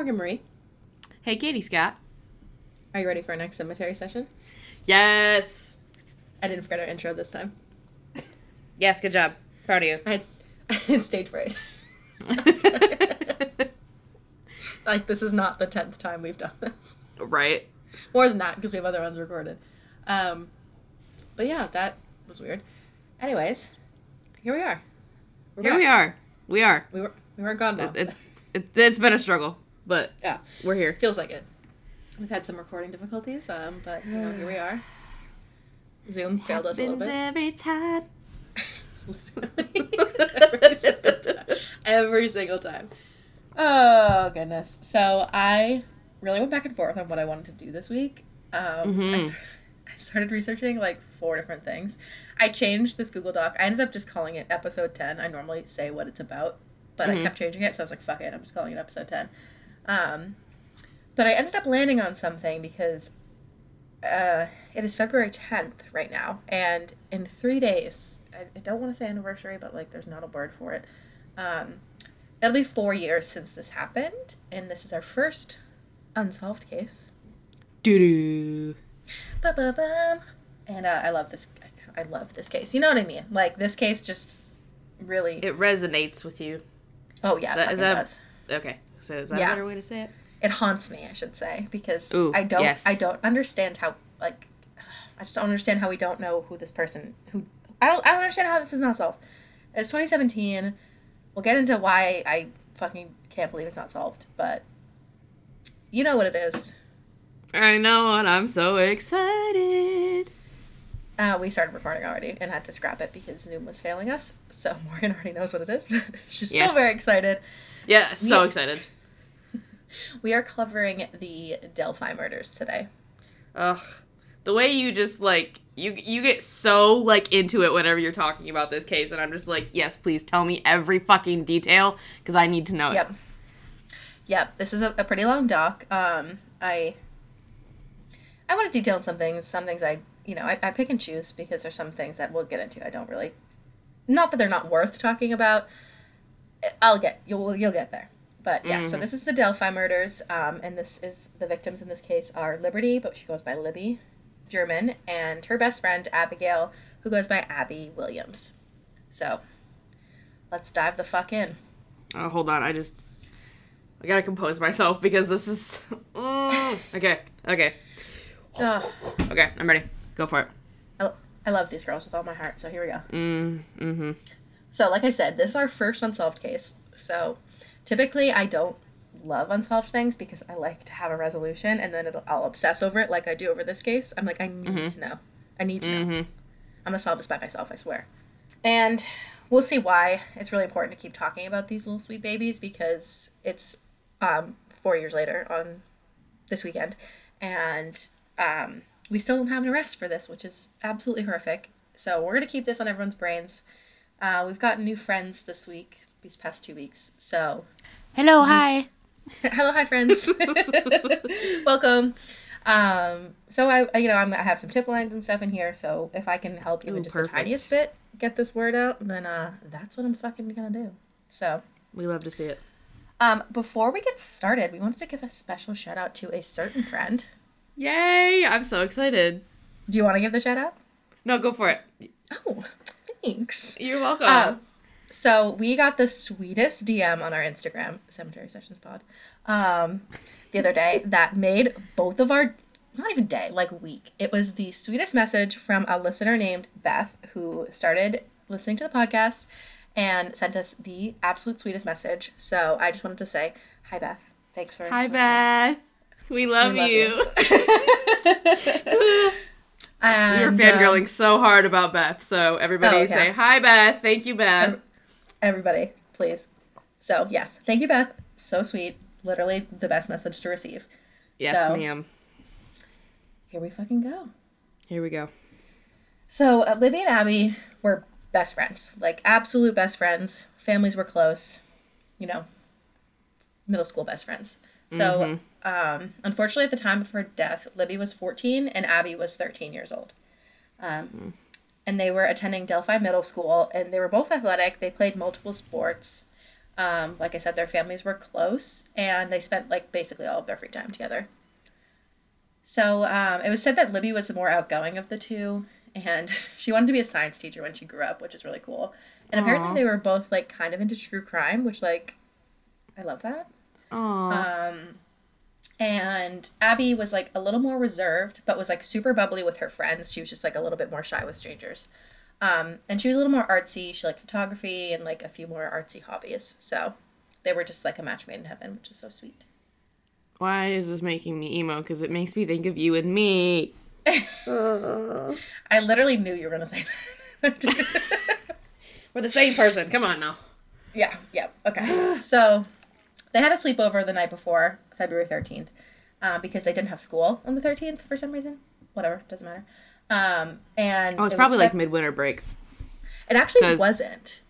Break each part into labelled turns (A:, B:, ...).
A: Morgan Marie.
B: Hey, Katie Scott.
A: Are you ready for our next cemetery session?
B: Yes.
A: I didn't forget our intro this time.
B: Yes, good job. Proud of you.
A: I had, I had stage fright. like, this is not the 10th time we've done this.
B: right.
A: More than that, because we have other ones recorded. Um, but yeah, that was weird. Anyways, here we are. We're
B: Here
A: back.
B: we are. We are.
A: We were we weren't gone.
B: It, it, it, it's been a struggle, but
A: yeah,
B: we're here.
A: feels like it. We've had some recording difficulties, um, but you know, here we are. Zoom failed us a little bit.
B: every time.
A: every, single time. every single time. Oh goodness! So I really went back and forth on what I wanted to do this week. Um, I,
B: Mhm.
A: started, I started researching like four different things. I changed this Google Doc. I ended up just calling it episode ten. I normally say what it's about, but I
B: Mhm.
A: kept changing it, so I was like, "Fuck it!" I'm just calling it episode ten. Um, but I ended up landing on something because uh, it is February 10th right now, and in three days, I, I don't want to say anniversary, but like there's not a word for it. Um, it'll be four years since this happened, and this is our first unsolved case.
B: Doo doo.
A: Ba-ba-bum. And uh, I love this. I love this case. You know what I mean? Like this case just really.
B: It resonates with you.
A: oh yeah,
B: is
A: it
B: that- is that-
A: does.
B: Okay. So is that
A: Yeah.
B: a better way to say it?
A: it haunts me i should say because
B: Ooh,
A: i don't
B: yes.
A: i don't understand how like i just don't understand how we don't know who this person who i don't i don't understand how this is not solved it's 2017 we'll get into why i fucking can't believe it's not solved but you know what it is
B: I know, and I'm so excited.
A: uh, we started recording already and had to scrap it because zoom was failing us so morgan already knows what it is but she's still
B: Yes.
A: very excited
B: Yeah, so
A: We-
B: excited.
A: we are covering the delphi murders today
B: Ugh. The way you just like you you get so like into it whenever you're talking about this case, and I'm just like, yes, please tell me every fucking detail because I need to know it.
A: Yep. Yep. This is a, a pretty long doc. Um, I I want to detail some things. Some things I you know I, I pick and choose because there's some things that we'll get into. I don't really. Not that they're not worth talking about. I'll get you'll you'll get there. But yeah, so
B: Mhm.
A: this is the Delphi murders, um, and this is the victims in this case are Liberty, but she goes by Libby German, and her best friend Abigail, who goes by Abby Williams. So, let's dive the fuck in.
B: Oh, hold on, I just I gotta compose myself because this is. Mm. Okay, okay,
A: Ugh.
B: okay. I'm ready. Go for it.
A: I, I love these girls with all my heart, so here we go.
B: Mm, mm-hmm.
A: So, like I said, this is our first unsolved case. So, typically, I don't love unsolved things because I like to have a resolution and then it'll, I'll obsess over it like I do over this case. I'm like, I need
B: Mhm.
A: to know. I need to.
B: Mm-hmm.
A: I'm going to solve this by myself, I swear. And we'll see why it's really important to keep talking about these little sweet babies because it's um, four years later on this weekend. And um, we still don't have an arrest for this, which is absolutely horrific. So we're going to keep this on everyone's brains. Uh, we've got new friends this week, these past two weeks. So,
B: Hello, hi.
A: hello, hi, friends. Welcome. Um, so I, I- you know, I'm, I have some tip lines and stuff in here. So if I can help even
B: Ooh,
A: just
B: perfect.
A: the tiniest bit get this word out, then uh, that's what I'm fucking gonna do. So,
B: We love to see it.
A: um, before we get started, we wanted to give a special shout out to a certain friend.
B: Yay! I'm so excited.
A: Do you want to give the shout out?
B: No, go for it.
A: Oh, thanks.
B: You're welcome.
A: Uh, so we got the sweetest DM on our Instagram, Cemetery Sessions Pod, um, the other day that made both of our not even day, like week. It was the sweetest message from a listener named Beth who started listening to the podcast and sent us the absolute sweetest message. So I just wanted to say hi, Beth. Thanks for
B: hi,
A: listening.
B: Beth. We love,
A: We love
B: you. we were
A: and,
B: fangirling
A: um,
B: so hard about Beth, so everybody
A: Oh, yeah.
B: say hi, Beth. Thank you, Beth.
A: everybody, please. So yes, thank you, Beth. So sweet. Literally the best message to receive.
B: yes,
A: so-
B: ma'am.
A: Here we fucking go.
B: Here we go.
A: So uh, Libby and Abby were best friends, like absolute best friends. Families were close, you know, middle school best friends. So, um, unfortunately, at the time of her death, Libby was 14 and Abby was 13 years old. Um, And they were attending Delphi Middle School, and they were both athletic. They played multiple sports. Um, like I said, their families were close, and they spent like basically all of their free time together. So um, it was said that Libby was the more outgoing of the two, and she wanted to be a science teacher when she grew up, which is really cool. And apparently, they were both like kind of into true crime, which like I love that.
B: Aw.
A: Um, and Abby was like a little more reserved, but was like super bubbly with her friends. She was just like a little bit more shy with strangers. Um, and she was a little more artsy. She liked photography and like a few more artsy hobbies. So they were just like a match made in heaven, which is so sweet.
B: Why is this making me emo? Because it makes me think of you and me.
A: I literally knew you were gonna say that.
B: We're the same person. Come on now.
A: yeah, yeah, okay. So they had a sleepover the night before, February 13th, uh, because they didn't have school on the 13th for some reason. Whatever, doesn't matter. Um, and
B: Oh, it's
A: it was
B: probably like
A: Feb-
B: midwinter break.
A: It actually
B: 'Cause-
A: wasn't.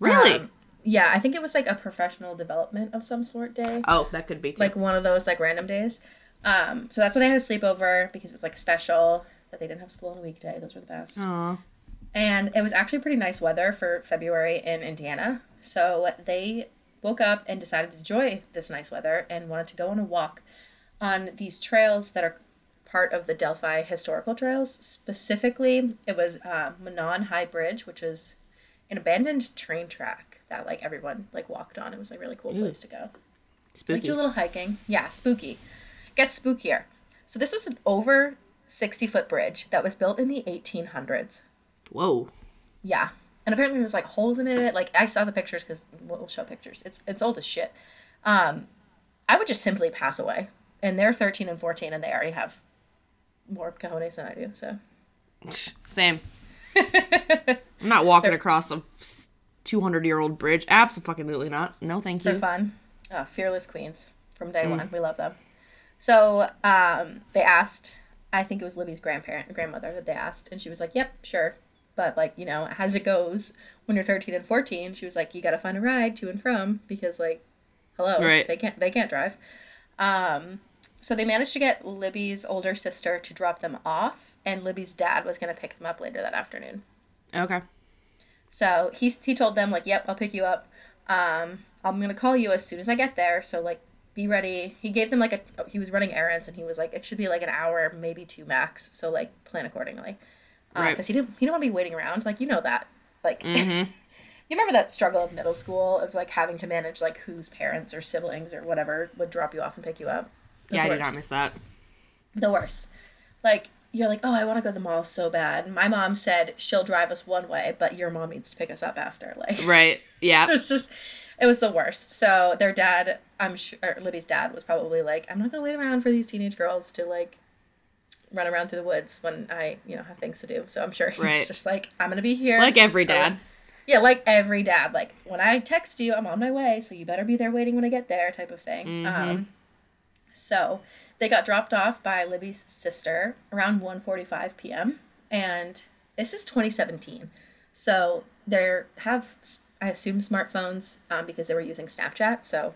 B: Really?
A: Um, yeah, I think it was like a professional development of some sort day.
B: oh, that could be too.
A: Like one of those like random days. Um, so that's when they had a sleepover because it was like special that they didn't have school on a weekday. Those were the best.
B: Aw.
A: And it was actually pretty nice weather for February in Indiana. So they woke up and decided to enjoy this nice weather and wanted to go on a walk on these trails that are part of the Delphi historical trails. Specifically, it was uh, Monon High Bridge, which was an abandoned train track that like everyone like walked on. It was a really cool place to go. Like
B: Spooky.
A: do a little hiking. Yeah, spooky. Gets spookier. So this was an over 60 foot bridge that was built in the 1800s.
B: Whoa.
A: Yeah. And apparently there's like holes in it. Like I saw the pictures because we'll show pictures. It's it's old as shit. Um, I would just simply pass away. And they're 13 and 14 and they already have more cojones than I do. So
B: Same. I'm not walking across a 200 year old bridge. Absolutely not. No, thank you.
A: for fun. Oh, fearless queens from day one. We love them. So um, they asked, I think it was Libby's grandparent, grandmother that they asked, and she was like, "Yep, sure." But like you know, as it goes, when you're 13 and 14, she was like, "You got to find a ride to and from because like, hello,
B: Right.
A: they can't they can't drive." Um, so they managed to get Libby's older sister to drop them off, and Libby's dad was gonna pick them up later that afternoon.
B: Okay.
A: So he he told them like, "Yep, I'll pick you up. Um, I'm gonna call you as soon as I get there. So like, be ready." He gave them like a he was running errands and he was like, "It should be like an hour, maybe two max. So like, plan accordingly." Because
B: Right.
A: he didn't he didn't want to be waiting around. Like you know that like.
B: Mm-hmm.
A: You remember that struggle of middle school of like having to manage like whose parents or siblings or whatever would drop you off and pick you up.
B: Yeah, I did not miss that.
A: the worst. Like you're like, oh, I want to go to the mall so bad. My mom said she'll drive us one way, but your mom needs to pick us up after. Like,
B: Right. Yeah.
A: it's just, it was the worst. So their dad, I'm sure, Libby's dad was probably like, I'm not gonna wait around for these teenage girls to like run around through the woods when I, you know, have things to do. So I'm sure he's
B: Right.
A: just like, I'm gonna be here.
B: Like every dad.
A: yeah, like every dad. Like when I text you, I'm on my way, so you better be there waiting when I get there, type of thing.
B: Mhm.
A: Um, so they got dropped off by Libby's sister around 1:45 p.m. and this is 2017. So they have, I assume, smartphones um, because they were using Snapchat. So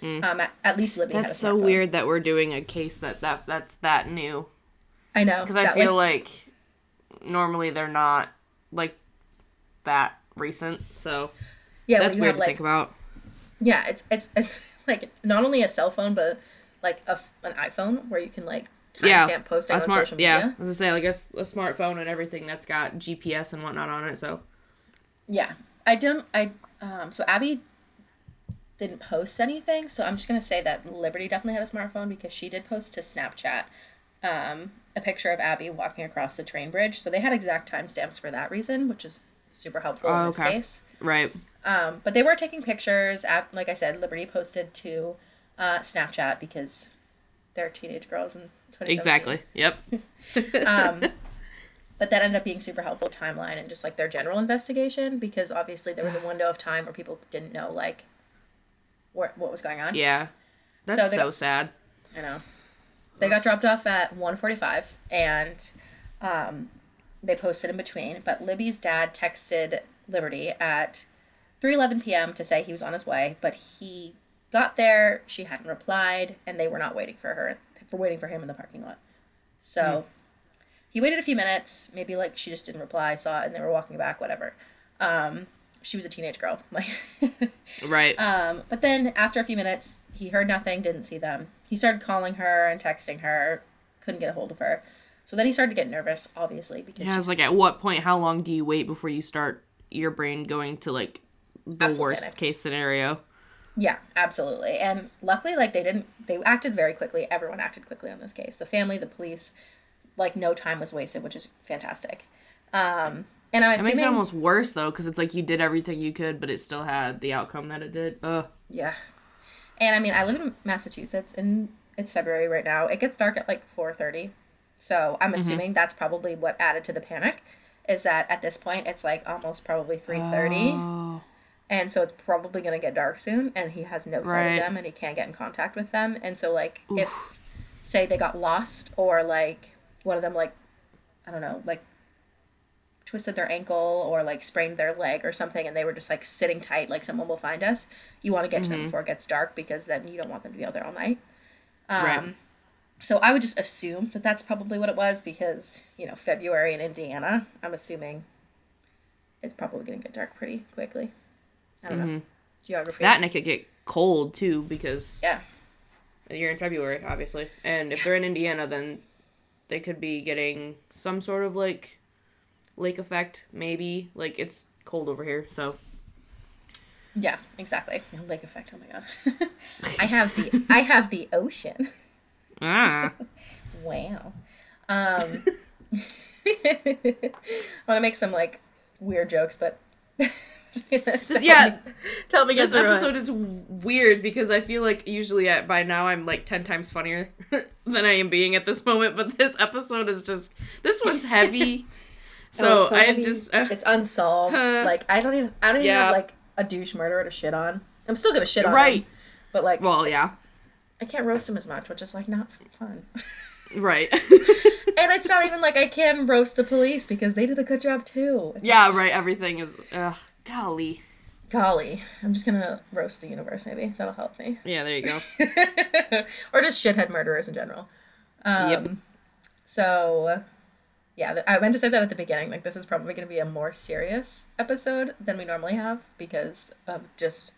B: Mm.
A: um, at, at least Libby had a
B: That's so weird that we're doing a case that, that that's that new.
A: I know
B: Because I feel
A: like,
B: like, normally they're not like that recent. So
A: yeah,
B: that's weird
A: have
B: to
A: like
B: think about.
A: yeah, it's it's it's like not only a cell phone but like a an iPhone where you can like timestamp
B: Yeah,
A: posting
B: a
A: on
B: smart,
A: social media. yeah.
B: As I say, like a smartphone and everything that's got GPS and whatnot on it. So
A: Yeah, I don't. I um. So Abby didn't post anything, so I'm just gonna say that Liberty definitely had a smartphone because she did post to Snapchat, um, a picture of Abby walking across the train bridge. So they had exact timestamps for that reason, which is super helpful
B: Oh,
A: in this
B: okay.
A: case.
B: right,
A: Um, but they were taking pictures. At, like I said, Liberty posted to uh, Snapchat because they're teenage girls in 2017.
B: exactly. Yep.
A: Um, but that ended up being super helpful timeline and just like their general investigation because obviously there was a window of time where people didn't know like what what was going on.
B: Yeah.
A: So
B: That's
A: they
B: so, sad.
A: I know. They got dropped off at 1:45 and um, they posted in between. But Libby's dad texted Liberty at 3:11 p.m. to say he was on his way, but he got there. She hadn't replied, and they were not waiting for her for waiting for him in the parking lot. So he waited a few minutes. Maybe like she just didn't reply, saw it, and they were walking back. Whatever. Um, she was a teenage girl. Like,
B: Right.
A: um, but then after a few minutes, he heard nothing, didn't see them. He started calling her and texting her, couldn't get a hold of her. So then he started to get nervous, obviously, because
B: yeah, like at what point, how long do you wait before you start your brain going to like the worst
A: panic.
B: case scenario?
A: Yeah, absolutely. And luckily, like they didn't, they acted very quickly. Everyone acted quickly on this case. The family, the police, like no time was wasted, which is fantastic. Um, and I'm
B: It makes it almost worse though, because it's like you did everything you could, but it still had the outcome that it did. Ugh.
A: yeah. And I mean, I live in Massachusetts, and it's February right now. It gets dark at like four thirty, so I'm mm-hmm. assuming that's probably what added to the panic. Is that at this point it's like almost probably three thirty.
B: Oh.
A: and so it's probably going to get dark soon and he has no sight
B: Right.
A: of them and he can't get in contact with them and so like if say they got lost or like one of them like i don't know like twisted their ankle or like sprained their leg or something and they were just like sitting tight like someone will find us you want to get to them before it gets dark because then you don't want them to be out there all night. Um,
B: Right.
A: so i would just assume that that's probably what it was because you know february in indiana i'm assuming it's probably going to get dark pretty quickly. I don't know. Geography.
B: That and it could get cold too because
A: yeah.
B: you're in February, obviously. And if they're in Indiana, then they could be getting some sort of like lake effect, maybe. Like it's cold over here, so.
A: Yeah exactly. Lake effect oh my god. I have the i have the ocean.
B: Ah,
A: wow. Um i want to make some like weird jokes but
B: This- yeah,
A: tell me
B: this episode is weird because I feel like usually at, by now I'm like ten times funnier than I am being at this moment. But this episode is just this one's heavy. So, I just uh,
A: it's unsolved like i don't even i don't even
B: Yeah.
A: have like a douche murderer to shit on i'm still gonna shit on
B: right.
A: him, but like
B: Well, yeah,
A: i can't roast him as much which is like not fun
B: right.
A: and it's not even like i can roast the police because they did a good job too It's
B: yeah, right. Everything is. Uh, golly.
A: Golly, I'm just gonna roast the universe. Maybe that'll help me,
B: Yeah, there you go.
A: or just shithead murderers in general. Um,
B: Yep.
A: So, yeah, th- I meant to say that at the beginning. Like, this is probably gonna be a more serious episode than we normally have because of just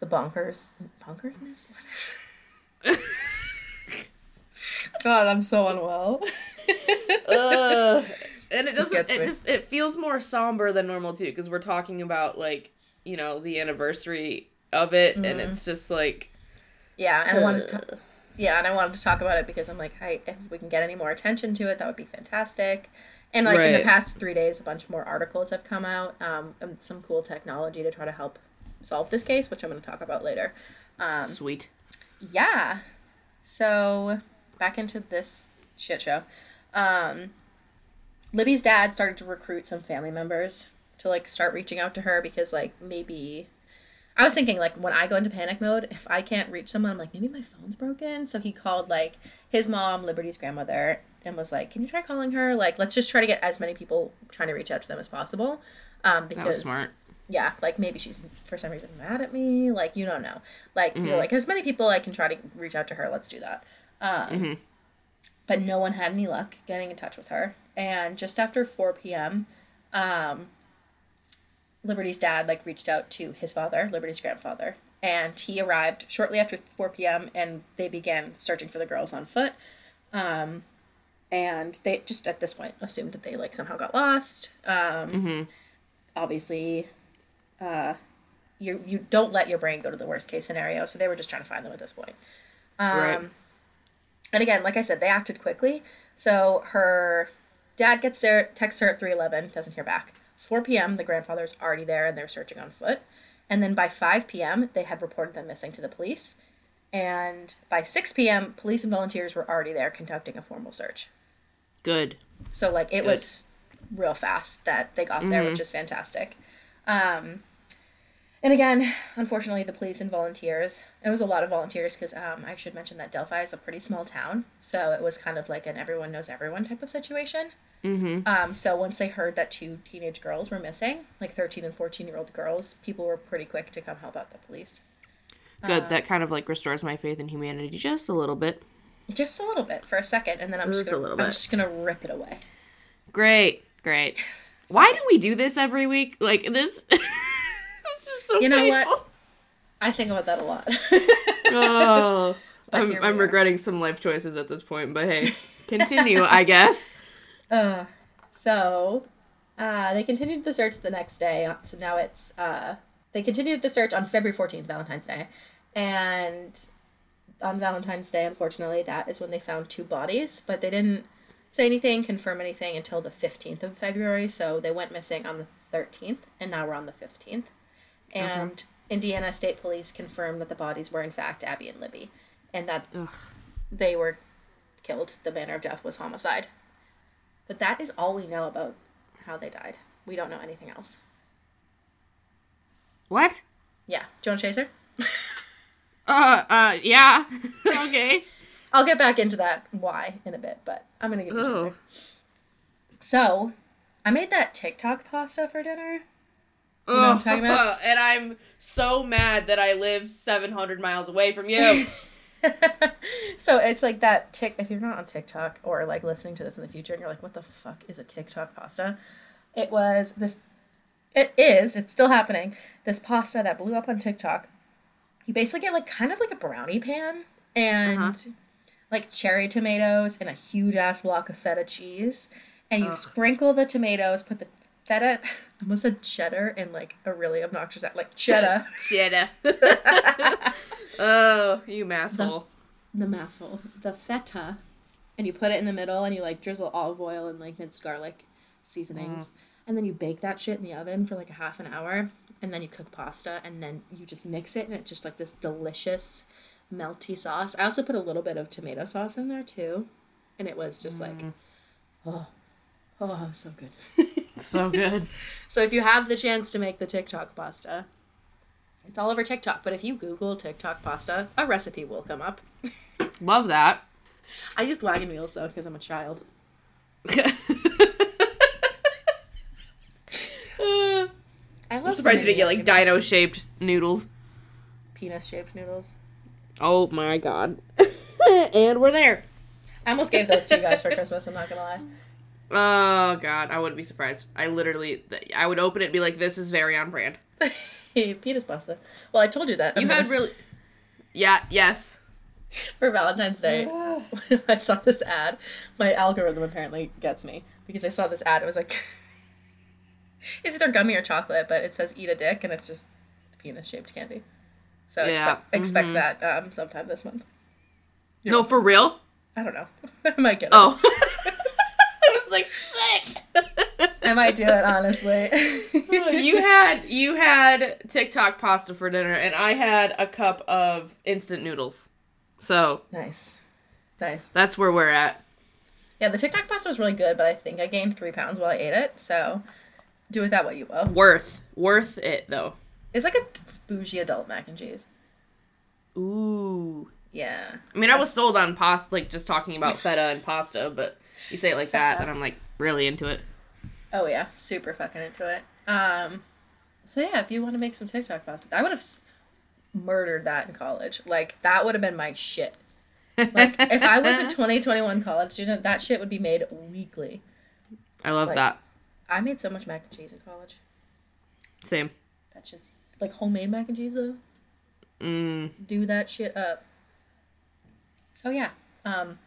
A: the bonkers bonkersness. God, I'm so unwell.
B: uh, and it doesn't. It just it feels more somber than normal too, because we're talking about like you know the anniversary of it, and
A: Mm-hmm.
B: it's just like
A: Yeah, and I wanted to. ta- yeah, and I wanted to talk about it because I'm like, hey, if we can get any more attention to it, that would be fantastic. And like in the past three days, a bunch more articles have come out, um, and some cool technology to try to help solve this case, which I'm going to talk about later. Um,
B: sweet.
A: yeah. So back into this shit show. Um, Libby's dad started to recruit some family members to like start reaching out to her because like maybe I was thinking like when I go into panic mode, if I can't reach someone, I'm like maybe my phone's broken. So he called like his mom, Liberty's grandmother, and was like, "Can you try calling her? Like, let's just try to get as many people trying to reach out to them as possible." Um, because
B: That was smart.
A: yeah, like maybe she's for some reason mad at me. Like you don't know. Like you're like as many people I can try to reach out to her. Let's do that. Um, But no one had any luck getting in touch with her. And just after four p.m., um, Liberty's dad like reached out to his father, Liberty's grandfather, and he arrived shortly after four p.m. and they began searching for the girls on foot. Um, and they just at this point assumed that they like somehow got lost. Um, Obviously, uh, you you don't let your brain go to the worst case scenario. So they were just trying to find them at this point. Um,
B: Right.
A: And again, like I said, they acted quickly. So her dad gets there, texts her at 311, doesn't hear back. 4 p.m., the grandfather's already there and they're searching on foot. And then by 5 p.m., they had reported them missing to the police. And by 6 p.m., police and volunteers were already there conducting a formal search.
B: Good.
A: So, like, it was real fast that they got there, which is fantastic. Um, and again, unfortunately, the police and volunteers, it was a lot of volunteers because um, I should mention that Delphi is a pretty small town. So it was kind of like an everyone knows everyone type of situation.
B: Mm-hmm.
A: Um, so once they heard that two teenage girls were missing, like 13 and 14 year old girls, people were pretty quick to come help out the police.
B: Good. that kind of like restores my faith in humanity just a little bit.
A: Just a little bit for a second, and then I'm just
B: Just
A: gonna,
B: little
A: I'm just gonna rip it away.
B: Great. Great. Why do we do this every week? Like this so
A: You know
B: painful.
A: what? I think about that a lot.
B: Oh, I'm, I'm regretting some life choices at this point, but hey, continue, I guess.
A: Uh, so, uh, they continued the search the next day. So now it's, uh, they continued the search on February 14th, Valentine's Day. And on Valentine's Day, unfortunately, that is when they found two bodies, but they didn't say anything, confirm anything until the 15th of February. So they went missing on the 13th, and now we're on the 15th. And Indiana State Police confirmed that the bodies were, in fact, Abby and Libby, and that
B: Ugh.
A: they were killed. The manner of death was homicide. But that is all we know about how they died. We don't know anything else.
B: What?
A: Yeah. Do you want to chase her?
B: Uh, uh, yeah. okay.
A: I'll get back into that why in a bit, but I'm gonna give you a
B: Oh.
A: chaser. So, I made that TikTok pasta for dinner. You know what I'm talking about?
B: and I'm so mad that I live 700 miles away from you.
A: so it's like that tick. If you're not on TikTok or like listening to this in the future, and you're like, "What the fuck is a TikTok pasta?" It was this. It is. It's still happening. This pasta that blew up on TikTok. You basically get like kind of like a brownie pan and
B: Uh-huh.
A: like cherry tomatoes and a huge ass block of feta cheese, and you
B: Ugh.
A: sprinkle the tomatoes, put the feta. Almost said cheddar and like a really obnoxious like cheddar.
B: Cheddar. Oh, you masshole.
A: the massel, the feta, and you put it in the middle and you like drizzle olive oil and like minced garlic seasonings. Mm. And then you bake that shit in the oven for like a half an hour. And then you cook pasta and then you just mix it and it's just like this delicious melty sauce. I also put a little bit of tomato sauce in there too. And it was just like, mm. oh, oh, so good.
B: So good.
A: so if you have the chance to make the TikTok pasta, it's all over TikTok. But if you Google TikTok pasta, a recipe will come up.
B: Love that.
A: I used wagon wheels though because I'm a child.
B: Uh,
A: I love
B: I'm surprised you didn't get like dino shaped noodles.
A: penis shaped noodles.
B: Oh my god. and we're there.
A: I almost gave those to you guys for Christmas. I'm not gonna lie.
B: Oh god, I wouldn't be surprised. I literally, I would open it and be like, "This is very on brand."
A: penis pasta. Well, I told you that.
B: You had really, yeah, yes.
A: for Valentine's Day. when I saw this ad, my algorithm apparently gets me because I saw this ad. It was like it's either gummy or chocolate, but it says "eat a dick" and it's just penis shaped candy. So
B: Yeah,
A: expect, expect
B: mhm.
A: that um, sometime this month.
B: No, for real.
A: I don't know. I might get it.
B: Oh, I was like sick.
A: I might do it honestly.
B: you had you had TikTok pasta for dinner, and I had a cup of instant noodles. So
A: nice, nice.
B: that's where we're at.
A: Yeah, the TikTok pasta was really good, but I think I gained three pounds while I ate it. So do with that what you will.
B: Worth worth it though.
A: It's like a bougie adult mac and cheese.
B: Ooh.
A: Yeah.
B: I mean, I was sold on pasta, like just talking about feta and pasta, but you say it like that, and I'm like really into it.
A: Oh yeah, super fucking into it. Um, so yeah, if you want to make some TikTok pasta, I would have s- murdered that in college. Like that would have been my shit. Like if I was a 2021 college student, that shit would be made weekly.
B: I love
A: like-
B: that.
A: I made so much mac and cheese in college.
B: Same.
A: That's just like homemade mac and cheese though.
B: Mm.
A: do that shit up. So yeah, um,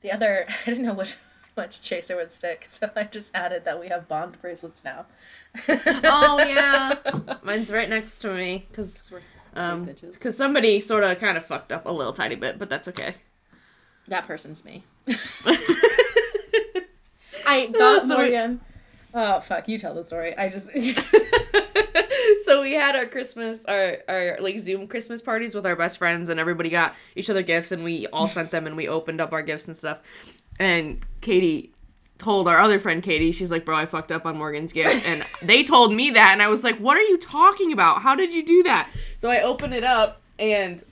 A: the other I didn't know which much chaser would stick, so I just added that we have bond bracelets now.
B: Oh yeah, mine's right next to me because um because somebody sort of kind of fucked up a little tiny bit, but that's okay.
A: That person's me. I got
B: we-
A: Morgan. Oh fuck! You tell the story. I just
B: so we had our Christmas, our our like Zoom Christmas parties with our best friends, and everybody got each other gifts, and we all sent them, and we opened up our gifts and stuff. And Katie told our other friend Katie, she's like, "Bro, I fucked up on Morgan's gift," and they told me that, and I was like, "What are you talking about? How did you do that?" So I opened it up, and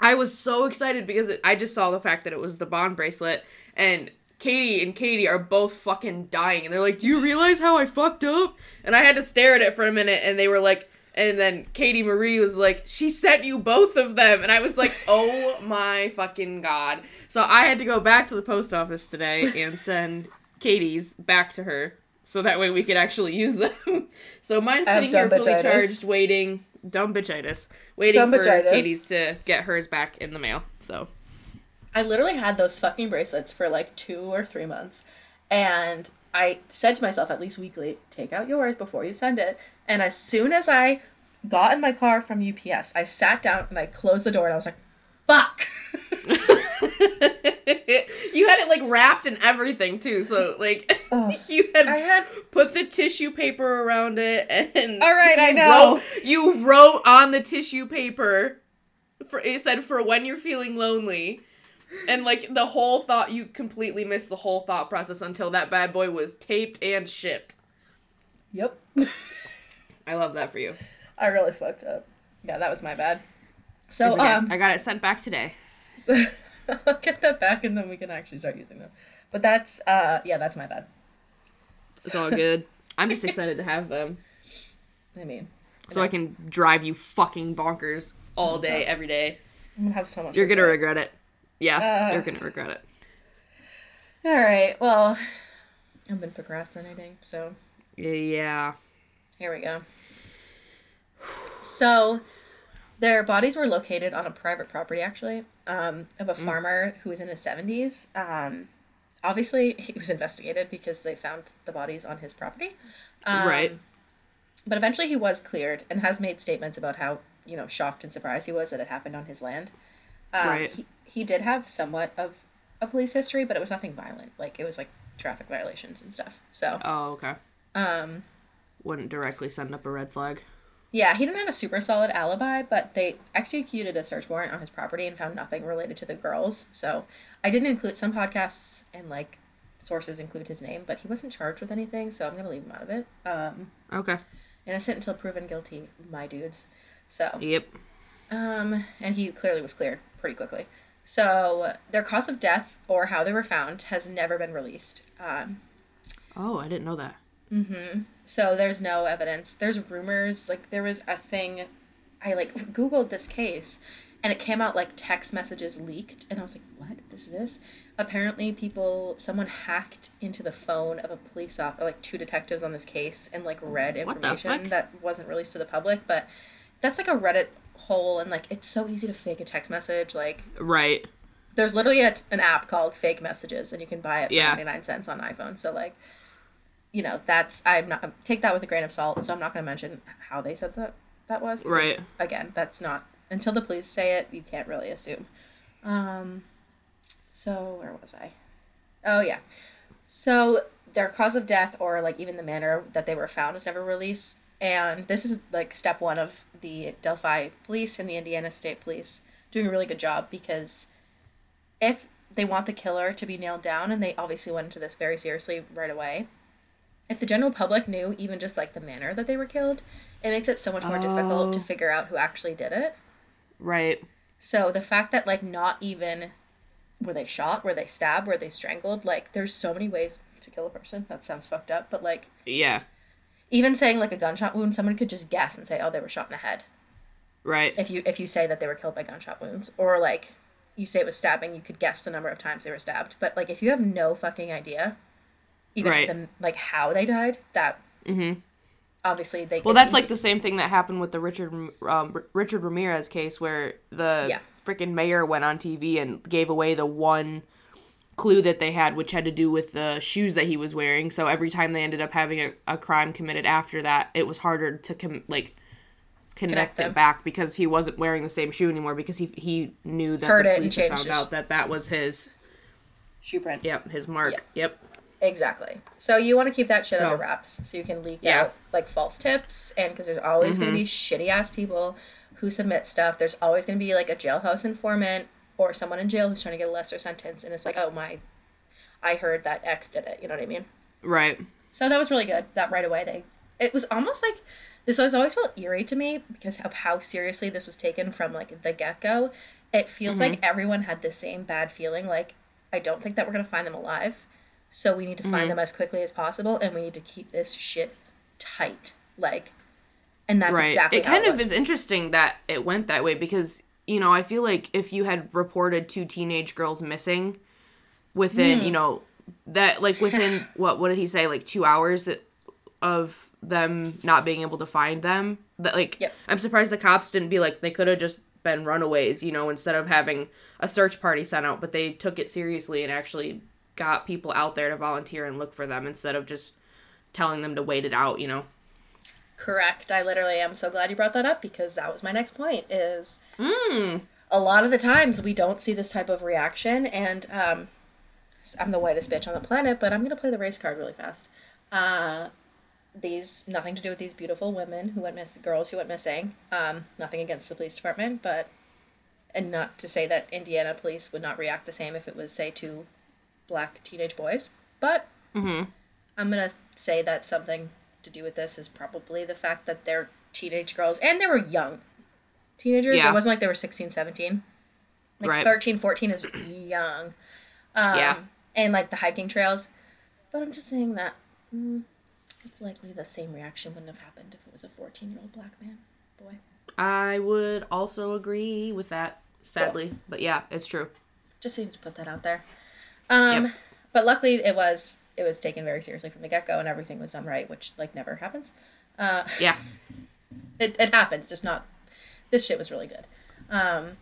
B: I was so excited because it, I just saw the fact that it was the bond bracelet, and Katie and Katie are both fucking dying, and they're like, "Do you realize how I fucked up?" And I had to stare at it for a minute, and they were like, and then Katie Marie was like, "She sent you both of them," and I was like, "Oh my fucking god!" So I had to go back to the post office today and send Katie's back to her so that way we could actually use them. so mine's sitting here fully
A: bitchitis.
B: charged, waiting. Dumb bitchitis. Waiting
A: Dumb
B: for
A: bitchitis.
B: Katie's to get hers back in the mail. So
A: I literally had those fucking bracelets for like two or three months. And I said to myself, at least weekly, take out yours before you send it. And as soon as I got in my car from UPS, I sat down and I closed the door and I was like, fuck.
B: you had it like wrapped in everything too. So like
A: Ugh.
B: you had
A: I had
B: put the tissue paper around it and
A: All right, I know.
B: wrote- you wrote on the tissue paper for it said for when you're feeling lonely and like the whole thought you completely missed the whole thought process until that bad boy was taped and shipped
A: Yep.
B: i love that for you
A: I really fucked up. Yeah, that was my bad. So,
B: okay.
A: um,
B: i got it sent back today
A: so I'll get that back and then we can actually start using them. But that's, uh, yeah, that's my bad.
B: it's all good i'm just excited to have them
A: I mean,
B: so i can drive you fucking bonkers all day every day
A: I'm gonna have so much.
B: you're gonna
A: regret.
B: regret it yeah
A: Uh.
B: you're gonna regret it
A: All right. Well, I've been procrastinating, so
B: yeah
A: here we go. So, their bodies were located on a private property, actually, um, of a farmer who was in his seventies. Um, obviously, he was investigated because they found the bodies on his property. Um,
B: Right.
A: But eventually, he was cleared and has made statements about how you know shocked and surprised he was that it happened on his land. Um,
B: Right.
A: He, he did have somewhat of a police history, but it was nothing violent. Like it was like traffic violations and stuff. So,
B: oh okay
A: um,
B: wouldn't directly send up a red flag
A: yeah, he didn't have a super solid alibi, but they executed a search warrant on his property and found nothing related to the girls. So, I didn't include some podcasts and like sources include his name, but he wasn't charged with anything, so I'm gonna leave him out of it. Um,
B: okay
A: innocent until proven guilty, my dudes. So,
B: yep
A: Um, and he clearly was cleared pretty quickly. So their cause of death or how they were found has never been released. Um,
B: Oh, I didn't know that.
A: So there's no evidence. There's rumors. Like there was a thing, I like googled this case, and it came out like text messages leaked, and I was like, what is this? Apparently, people someone hacked into the phone of a police officer, like two detectives on this case, and like read information that wasn't released to the public. But that's like a Reddit hole, and like it's so easy to fake a text message. Like
B: Right.
A: there's literally a, an app called Fake Messages, and you can buy it for
B: Yeah.
A: 99 cents on iPhone. So like, you know, that's I'm not take that with a grain of salt. So I'm not going to mention how they said that that was.
B: Right.
A: Again, that's not until the police say it. You can't really assume. Um. So where was I? Oh yeah. So their cause of death, or like even the manner that they were found, was never released. And this is like step one of the Delphi police and the Indiana State Police doing a really good job because if they want the killer to be nailed down, and they obviously went into this very seriously right away, if the general public knew even just like the manner that they were killed, it makes it so much more difficult to
B: Oh.
A: figure out who actually did it.
B: Right.
A: So the fact that like not even were they shot, were they stabbed, were they strangled, like there's so many ways to kill a person. That sounds fucked up, but like
B: Yeah.
A: even saying like a gunshot wound, someone could just guess and say, "Oh, they were shot in the head."
B: Right.
A: If you if you say that they were killed by gunshot wounds, or like you say it was stabbing, you could guess the number of times they were stabbed. But like if you have no fucking idea, even
B: Right.
A: the, like how they died, that
B: Mm-hmm.
A: obviously they.
B: Well, that's like the same thing that happened with the Richard um, Richard Ramirez case, where the
A: Yeah.
B: freaking mayor went on TV and gave away the one clue that they had, which had to do with the shoes that he was wearing. So every time they ended up having a, a crime committed after that, it was harder to com- like connect,
A: Connect
B: it back because he wasn't wearing the same shoe anymore because he he knew that
A: Heard
B: the
A: it
B: police had found
A: his-
B: out that that was his
A: shoe print.
B: yep his mark.
A: Yeah.
B: Yep.
A: Exactly. So you want to keep that shit
B: So-
A: under wraps so you can leak
B: Yeah.
A: out like false tips and because there's always going to be mm-hmm. shitty ass people who submit stuff. There's always going to be like a jailhouse informant or someone in jail who's trying to get a lesser sentence and it's like, "Oh my I heard that X did it." You know what I mean?
B: Right.
A: So that was really good. That right away they it was almost like this was always felt eerie to me because of how seriously this was taken from like the get go. It feels like mm-hmm. everyone had the same bad feeling. Like I don't think that we're gonna find them alive, so we need to find them as quickly as possible, and we need to keep this shit tight. Like, and that's
B: right.
A: exactly
B: it kind of
A: was.
B: is interesting that it went that way because you know I feel like if you had reported two teenage girls missing within
A: Hmm.
B: you know that like within what what did he say like two hours that of them not being able to find them that like
A: Yep.
B: i'm surprised the cops didn't be like they could have just been runaways you know instead of having a search party sent out but they took it seriously and actually got people out there to volunteer and look for them instead of just telling them to wait it out you know
A: Correct. I literally am so glad you brought that up because that was my next point is
B: mm.
A: a lot of the times we don't see this type of reaction and um I'm the whitest bitch on the planet, but I'm going to play the race card really fast. Uh these nothing to do with these beautiful women who went miss girls who went missing. Um nothing against the police department, but and not to say that Indiana police would not react the same if it was say two black teenage boys, but
B: mm-hmm.
A: I'm gonna say that something to do with this is probably the fact that they're teenage girls and they were young teenagers.
B: Yeah.
A: It wasn't like they were 16, 17. Like
B: Right.
A: 13, 14 is young. Um,
B: Yeah.
A: And like the hiking trails. But I'm just saying that mm, it's likely the same reaction wouldn't have happened if it was a 14 year old black man. Boy.
B: i would also agree with that sadly but yeah it's true
A: Just need to put that out there. Um,
B: Yep.
A: But luckily it was it was taken very seriously from the get go and everything was done right, which like never happens. Uh,
B: yeah
A: it, it happens just not this shit was really good um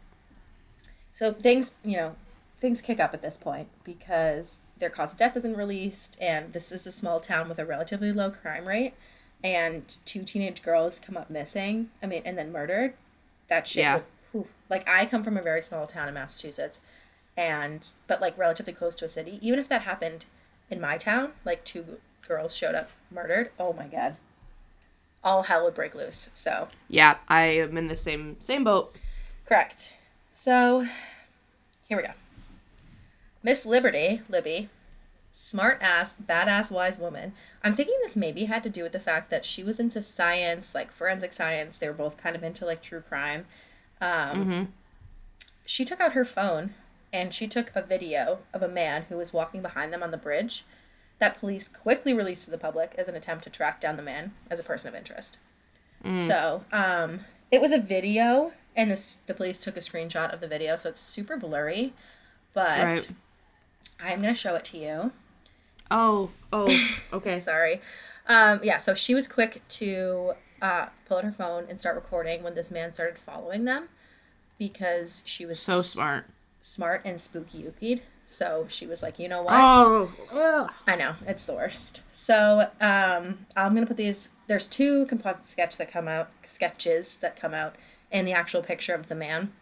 A: so things you know things kick up at this point because their cause of death isn't released and this is a small town with a relatively low crime rate and two teenage girls come up missing i mean and then murdered that shit
B: Yeah.
A: would- like i come from a very small town in massachusetts and but like relatively close to a city even if that happened in my town like two girls showed up murdered oh my god all hell would break loose so
B: yeah i am in the same same boat
A: Correct. So, here we go. Miss Liberty, Libby, smart ass, badass, wise woman. I'm thinking this maybe had to do with the fact that she was into science, like forensic science. They were both kind of into like true crime. Um,
B: mm-hmm.
A: She took out her phone and she took a video of a man who was walking behind them on the bridge that police quickly released to the public as an attempt to track down the man as a person of interest. So, um, it was a video, and this, the police took a screenshot of the video, so it's super blurry. But
B: Right.
A: I'm gonna show it to you.
B: oh oh okay
A: Sorry. Um, yeah, so she was quick to uh, pull out her phone and start recording when this man started following them because she was
B: so smart
A: smart and spooky ookied. So she was like, you know what?
B: oh ugh.
A: I know it's the worst. So um, I'm gonna put these. There's two composite sketch that come out, sketches that come out, and the actual picture of the man.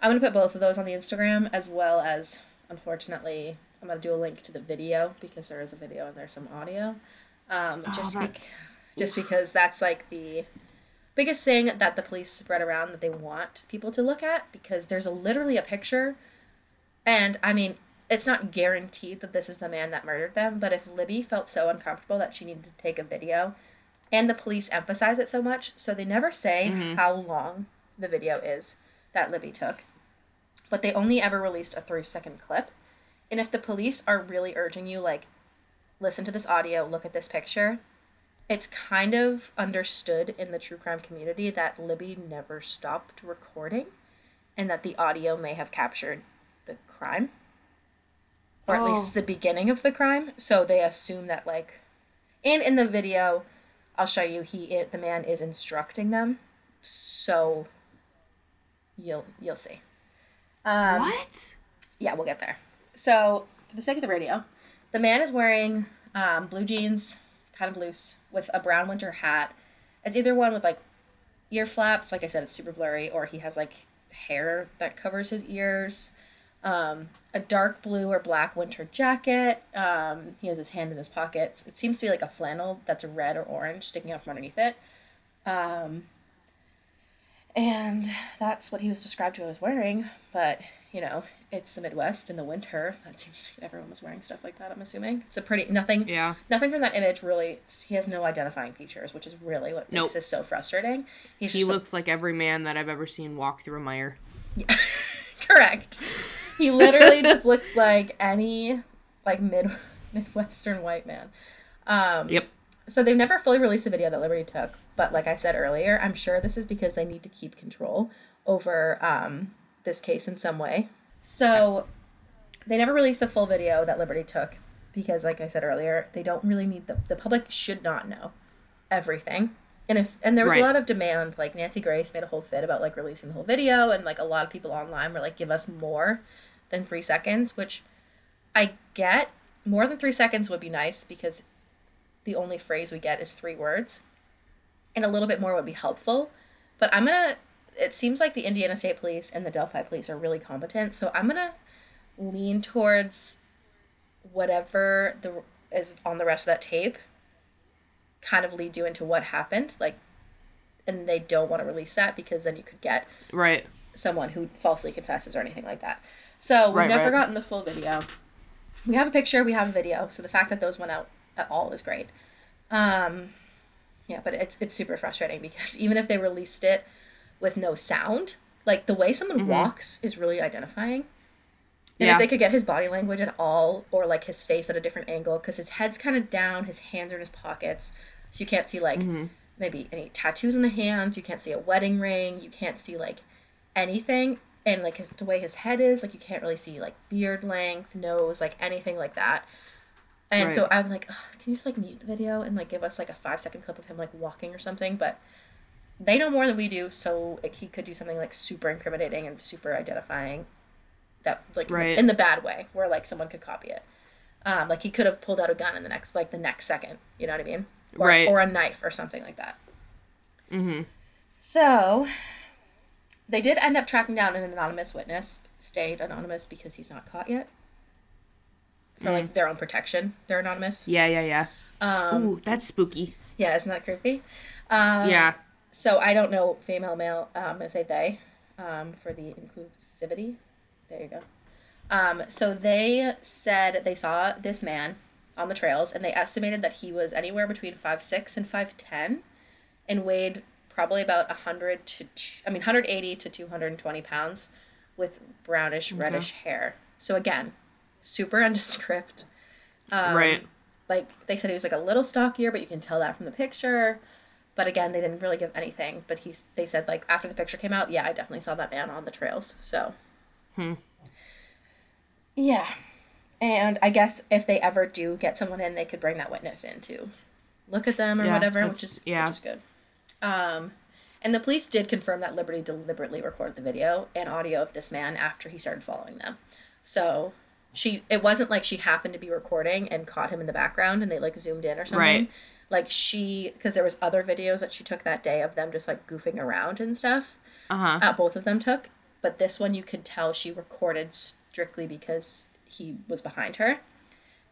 A: I'm gonna put both of those on the Instagram as well as, unfortunately, I'm gonna do a link to the video because there is a video and there's some audio. Um, just bec-
B: that's-
A: just because that's like the biggest thing that the police spread around that they want people to look at because there's a, literally a picture and I mean, it's not guaranteed that this is the man that murdered them, but if Libby felt so uncomfortable that she needed to take a video, and the police emphasize it so much, so they never say mm-hmm. how long the video is that Libby took, but they only ever released a three second clip. And if the police are really urging you, like, listen to this audio, look at this picture, it's kind of understood in the true crime community that Libby never stopped recording and that the audio may have captured the crime or at
B: Oh.
A: least the beginning of the crime so they assume that like and in the video i'll show you he i the man is instructing them so you'll you'll see um,
B: what
A: yeah, we'll get there. So, for the sake of the radio, the man is wearing um, blue jeans, kind of loose, with a brown winter hat. It's either one with like ear flaps, like I said, it's super blurry, or he has like hair that covers his ears. Um, a dark blue or black winter jacket. Um, he has his hand in his pockets. It seems to be like a flannel that's red or orange sticking out from underneath it. Um, and that's what he was described to as wearing. But, you know, it's the Midwest in the winter. That seems like everyone was wearing stuff like that, I'm assuming. It's a pretty, nothing,
B: yeah
A: nothing from that image really, he has no identifying features, which is really what makes this so frustrating. He's
B: he looks like every man that i've ever seen walk through a Meijer
A: Correct. He literally just looks like any like mid midwestern white man. Um,
B: yep
A: So they've never fully released the video that Liberty took, but like I said earlier, I'm sure this is because they need to keep control over um, this case in some way. So they never released a full video that Liberty took, because, like I said earlier, they don't really need the the public should not know everything. And if and there was
B: Right.
A: a lot of demand, like Nancy Grace made a whole fit about like releasing the whole video, and like a lot of people online were like, "Give us more than three seconds," which I get. More than three seconds would be nice because the only phrase we get is three words, and a little bit more would be helpful. But I'm gonna. It seems like the Indiana State Police and the Delphi Police are really competent, so I'm gonna lean towards whatever the is on the rest of that tape kind of lead you into what happened like and they don't want to release that because then you could get
B: Right.
A: someone who falsely confesses or anything like that. So we've
B: Right,
A: never
B: right.
A: gotten the full video. We have a picture we have a video so the fact that those went out at all is great. Um yeah but it's it's super frustrating because even if they released it with no sound like the way someone walks is really identifying and
B: Yeah.
A: if they could get his body language at all, or like his face at a different angle, because his head's kind of down, his hands are in his pockets, so you can't see like mm-hmm. maybe any tattoos in the hands. You can't see a wedding ring. You can't see like anything, and like his, the way his head is, like you can't really see like beard length, nose, like anything like that. And so I'm like, can you just like mute the video and like give us like a five second clip of him like walking or something? But they know more than we do, so like, he could do something like super incriminating and super identifying that like
B: Right.
A: in the bad way where like someone could copy it um like he could have pulled out a gun in the next like the next second you know what i mean or,
B: Right.
A: or a knife or something like that
B: Mm-hmm.
A: so they did end up tracking down an anonymous witness stayed anonymous because he's not caught yet for like their own protection they're anonymous
B: Yeah, yeah, yeah.
A: um
B: Ooh, that's spooky.
A: yeah isn't that creepy um
B: yeah.
A: so I don't know female, male. Um, I'm gonna say they, um, for the inclusivity. There you go. Um, so they said they saw this man on the trails, and they estimated that he was anywhere between five six and five ten, and weighed probably about hundred to I mean hundred eighty to two hundred and twenty pounds, with brownish reddish hair. So again, super nondescript. Um,
B: right.
A: like they said he was like a little stockier, but you can tell that from the picture. But again, they didn't really give anything. But he's they said like after the picture came out, yeah, I definitely saw that man on the trails. So
B: Hmm.
A: yeah, and I guess if they ever do get someone in, they could bring that witness in to look at them or
B: Yeah,
A: whatever, which is
B: yeah.
A: which is good. Um, and the police did confirm that Liberty deliberately recorded the video and audio of this man after he started following them. So she it wasn't like she happened to be recording and caught him in the background and they like zoomed in or something.
B: Right.
A: Like she because there was other videos that she took that day of them just like goofing around and stuff.
B: Uh huh.
A: Uh, both of them took, but this one you could tell she recorded strictly because he was behind her.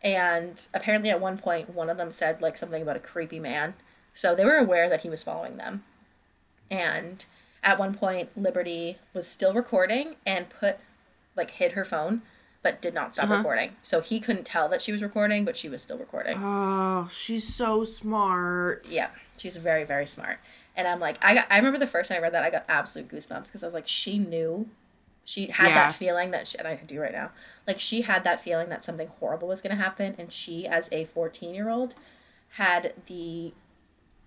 A: And apparently at one point one of them said like something about a creepy man. So they were aware that he was following them. And at one point Liberty was still recording and put like hid her phone but did not stop
B: Uh-huh.
A: recording. So he couldn't tell that she was recording, but she was still recording.
B: Oh, she's so smart.
A: Yeah, she's very very smart. And I'm like, I got, I remember the first time I read that, I got absolute goosebumps because I was like, she knew, she had
B: Yeah.
A: that feeling that, she, and I do right now, like she had that feeling that something horrible was going to happen, and she, as a 14 year old, had the,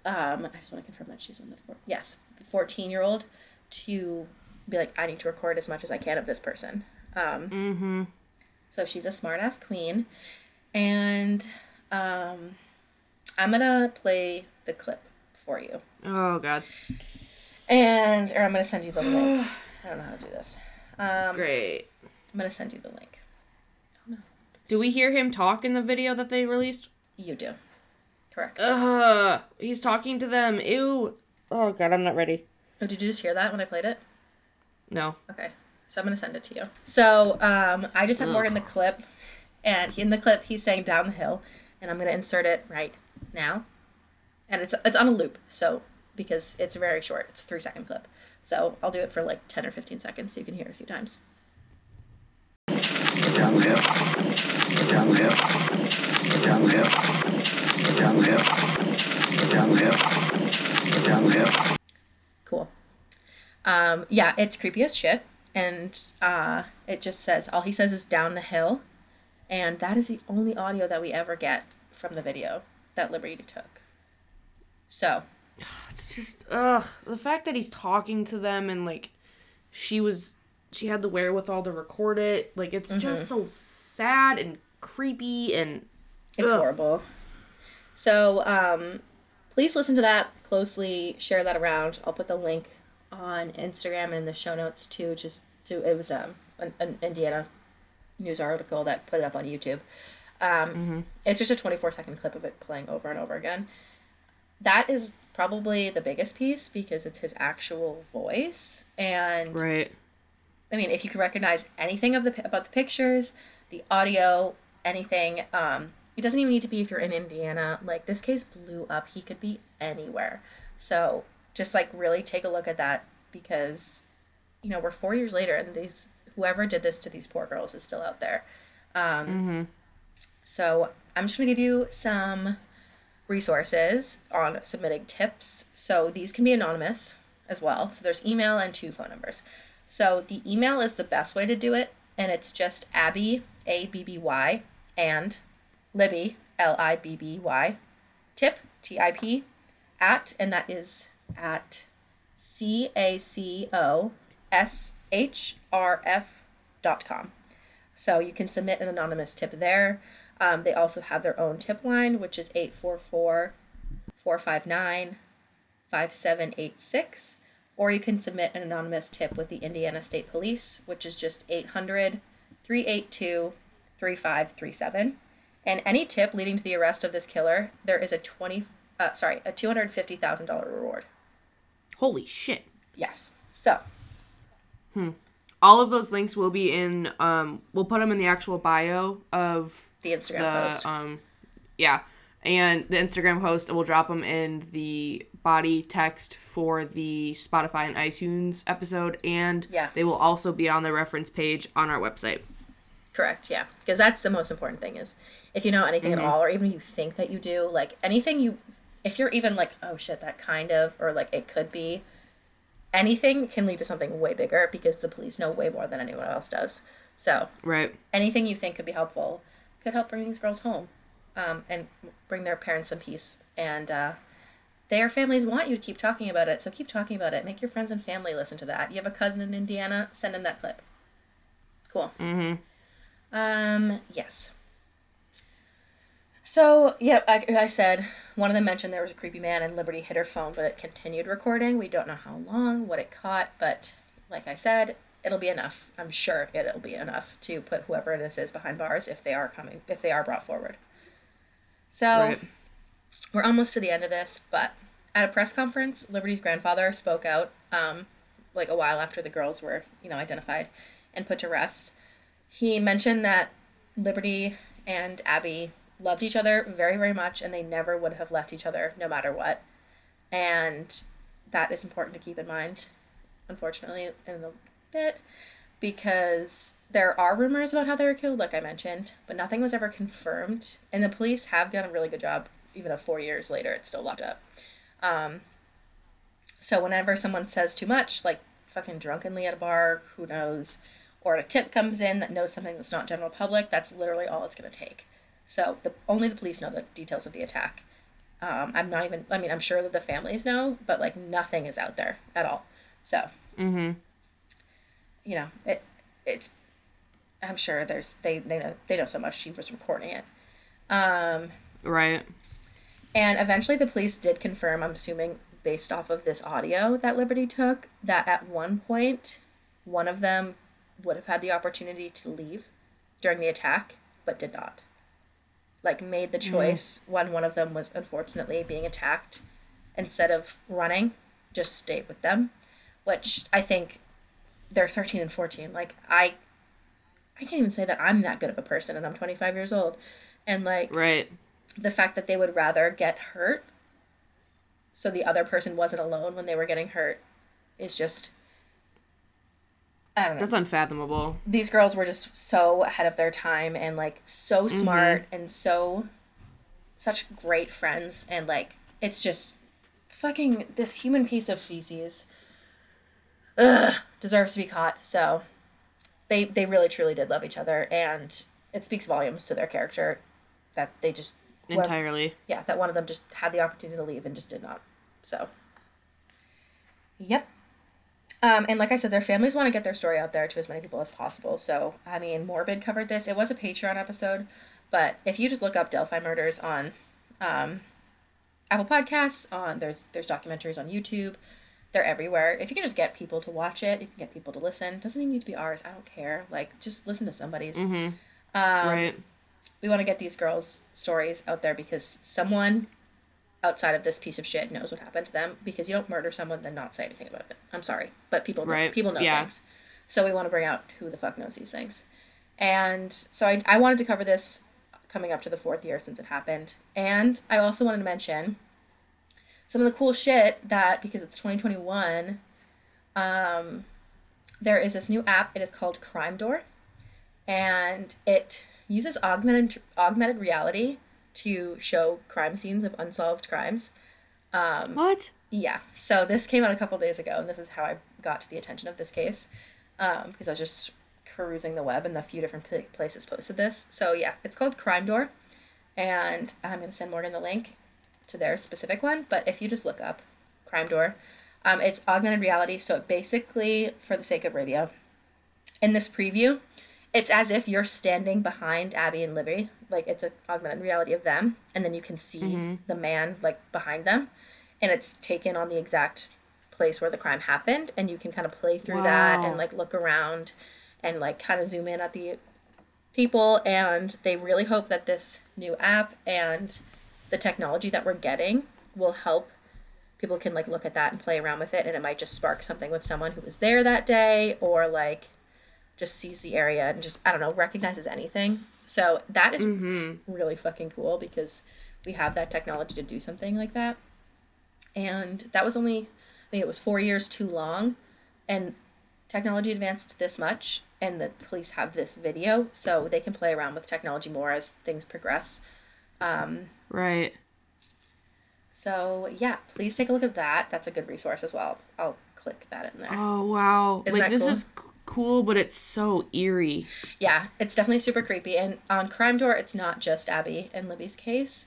A: um, I just want to confirm that she's on the four, yes, the 14 year old, to be like, I need to record as much as I can of this person. Um,
B: Mm-hmm.
A: so she's a smart ass queen. And um, I'm going to play the clip for you.
B: Oh God.
A: And, or I'm going to send you the link. I don't know how to do this. Um,
B: Great.
A: I'm going to send you the link.
B: Do we hear him talk in the video that they released?
A: You do. Correct.
B: Ugh. He's talking to them. Ew. Oh God, I'm not ready.
A: Oh, did you just hear that when I played it?
B: No.
A: Okay. So I'm going to send it to you. So um, I just have
B: Ugh.
A: in the clip. And in the clip, he's saying down the hill. And I'm going to insert it right now. And it's, it's on a loop. So, because it's very short, it's a three second clip. So I'll do it for like 10 or 15 seconds so you can hear it a few times. Cool. Um, yeah, it's creepy as shit. And uh, it just says, all he says is down the hill. And that is the only audio that we ever get from the video that Liberty took. So,
B: It's just ugh. The fact that he's talking to them and like she was she had the wherewithal to record it. Like it's just so sad and creepy and
A: It's
B: Ugh.
A: horrible. So, um, please listen to that closely. Share that around. I'll put the link on Instagram and in the show notes too. Just to it was um, an, an Indiana news article that put it up on YouTube. Um, It's just a 24 second clip of it playing over and over again. That is probably the biggest piece because it's his actual voice and
B: Right.
A: I mean, if you can recognize anything of the about the pictures, the audio, anything, um, it doesn't even need to be if you're in Indiana. Like this case blew up. He could be anywhere. So just like really take a look at that because, you know, we're four years later and these whoever did this to these poor girls is still out there. Um, So I'm just gonna give you some resources on submitting tips. So these can be anonymous as well. So there's email and two phone numbers. So the email is the best way to do it, and it's just Abby A B B Y and Libby L I B B Y tip T I P at and that is at C A C O S H R F dot com. So you can submit an anonymous tip there. Um, they also have their own tip line, which is 844 459 5786. Or you can submit an anonymous tip with the Indiana State Police, which is just 800 382 3537. And any tip leading to the arrest of this killer, there is a 20 uh, sorry, a $250,000 reward.
B: Holy shit.
A: Yes. So, hmm.
B: All of those links will be in. Um, we'll put them in the actual bio of
A: the Instagram post.
B: um, yeah, and the Instagram post. We'll drop them in the body text for the Spotify and iTunes episode, and
A: Yeah.
B: they will also be on the reference page on our website.
A: Correct, yeah. Because that's the most important thing is if you know anything at all, or even you think that you do, like anything you, if you're even like, oh shit, that kind of, or like it could be, anything can lead to something way bigger because the police know way more than anyone else does. So
B: Right.
A: anything you think could be helpful could help bring these girls home um, and bring their parents some peace. And uh, their families want you to keep talking about it. So keep talking about it. Make your friends and family listen to that. You have a cousin in Indiana, send them that clip. Cool.
B: Mm-hmm.
A: Um, yes. So, yeah, I said, one of them mentioned there was a creepy man and Liberty hit her phone, but it continued recording. We don't know how long, what it caught, but like I said, it'll be enough. I'm sure it'll be enough to put whoever this is behind bars if they are coming, if they are brought forward. So,
B: Right.
A: we're almost to the end of this, but at a press conference, Liberty's grandfather spoke out, um, like a while after the girls were, you know, identified and put to rest. He mentioned that Liberty and Abby loved each other very, very much, and they never would have left each other no matter what. And that is important to keep in mind, unfortunately, in a bit, because there are rumors about how they were killed, like I mentioned, but nothing was ever confirmed. And the police have done a really good job, even if four years later it's still locked up. Um, so whenever someone says too much, like fucking drunkenly at a bar, who knows, or a tip comes in that knows something that's not general public, that's literally all it's going to take. So the only the police know the details of the attack. Um, I'm not even. I mean, I'm sure that the families know, but like nothing is out there at all. So
B: Mm-hmm.
A: You know, it it's. I'm sure there's they they know they know so much. She was recording it. Um,
B: Right.
A: and eventually the police did confirm, I'm assuming based off of this audio that Liberty took, that at one point one of them would have had the opportunity to leave during the attack, but did not. Like made the choice when one of them was unfortunately being attacked instead of running, just stayed with them. Which I think they're 13 and 14. Like I I can't even say that I'm that good of a person and I'm 25 years old. And like
B: Right.
A: the fact that they would rather get hurt so the other person wasn't alone when they were getting hurt is just I don't know.
B: That's unfathomable.
A: These girls were just so ahead of their time and like so mm-hmm. smart and so such great friends and like it's just fucking this human piece of feces ugh, deserves to be caught. So they they really truly did love each other and it speaks volumes to their character that they just
B: Entirely.
A: yeah, that one of them just had the opportunity to leave and just did not. So, yep. Um, and like I said, their families want to get their story out there to as many people as possible. So, I mean, Morbid covered this. It was a Patreon episode, But if you just look up Delphi murders on um, Apple Podcasts, on there's there's documentaries on YouTube. They're everywhere. If you can just get people to watch it, you can get people to listen. It doesn't even need to be ours. I don't care. Like just listen to somebody's.
B: Mm-hmm.
A: Um,
B: right.
A: we want to get these girls' stories out there because someone outside of this piece of shit knows what happened to them. Because you don't murder someone then not say anything about it. I'm sorry, but people know,
B: Right.
A: people know
B: Yeah.
A: things. So we want to bring out who the fuck knows these things. And so I, I wanted to cover this coming up to the fourth year since it happened. And I also wanted to mention some of the cool shit that because it's 2021, um, there is this new app. It is called Crime Door, and it uses augmented augmented reality to show crime scenes of unsolved crimes. Um,
B: What?
A: yeah. So this came out a couple days ago, and this is how I got to the attention of this case, um, because I was just perusing the web, and a few different pla- places posted this. So yeah, it's called Crime Door, and I'm gonna send Morgan the link to their specific one. But if you just look up Crime Door, um, it's augmented reality. So it basically, for the sake of radio, in this preview, it's as if you're standing behind Abby and Libby, like it's an augmented reality of them, and then you can see the man like behind them, and it's taken on the exact place where the crime happened, and you can kind of play through that and like look around, and like kind of zoom in at the people, and they really hope that this new app and the technology that we're getting will help people can like look at that and play around with it and it might just spark something with someone who was there that day or like just sees the area and just I don't know recognizes anything. So that is
B: Mm-hmm.
A: really fucking cool because we have that technology to do something like that. And that was only I think it was 4 years too long and technology advanced this much and the police have this video so they can play around with technology more as things progress. Um,
B: Right.
A: so yeah, please take a look at that. That's a good resource as well. I'll click that in there.
B: Oh wow.
A: Isn't
B: like this
A: cool?
B: is cool, but it's so eerie.
A: Yeah, it's definitely super creepy. And on Crime Door, it's not just Abby and Libby's case.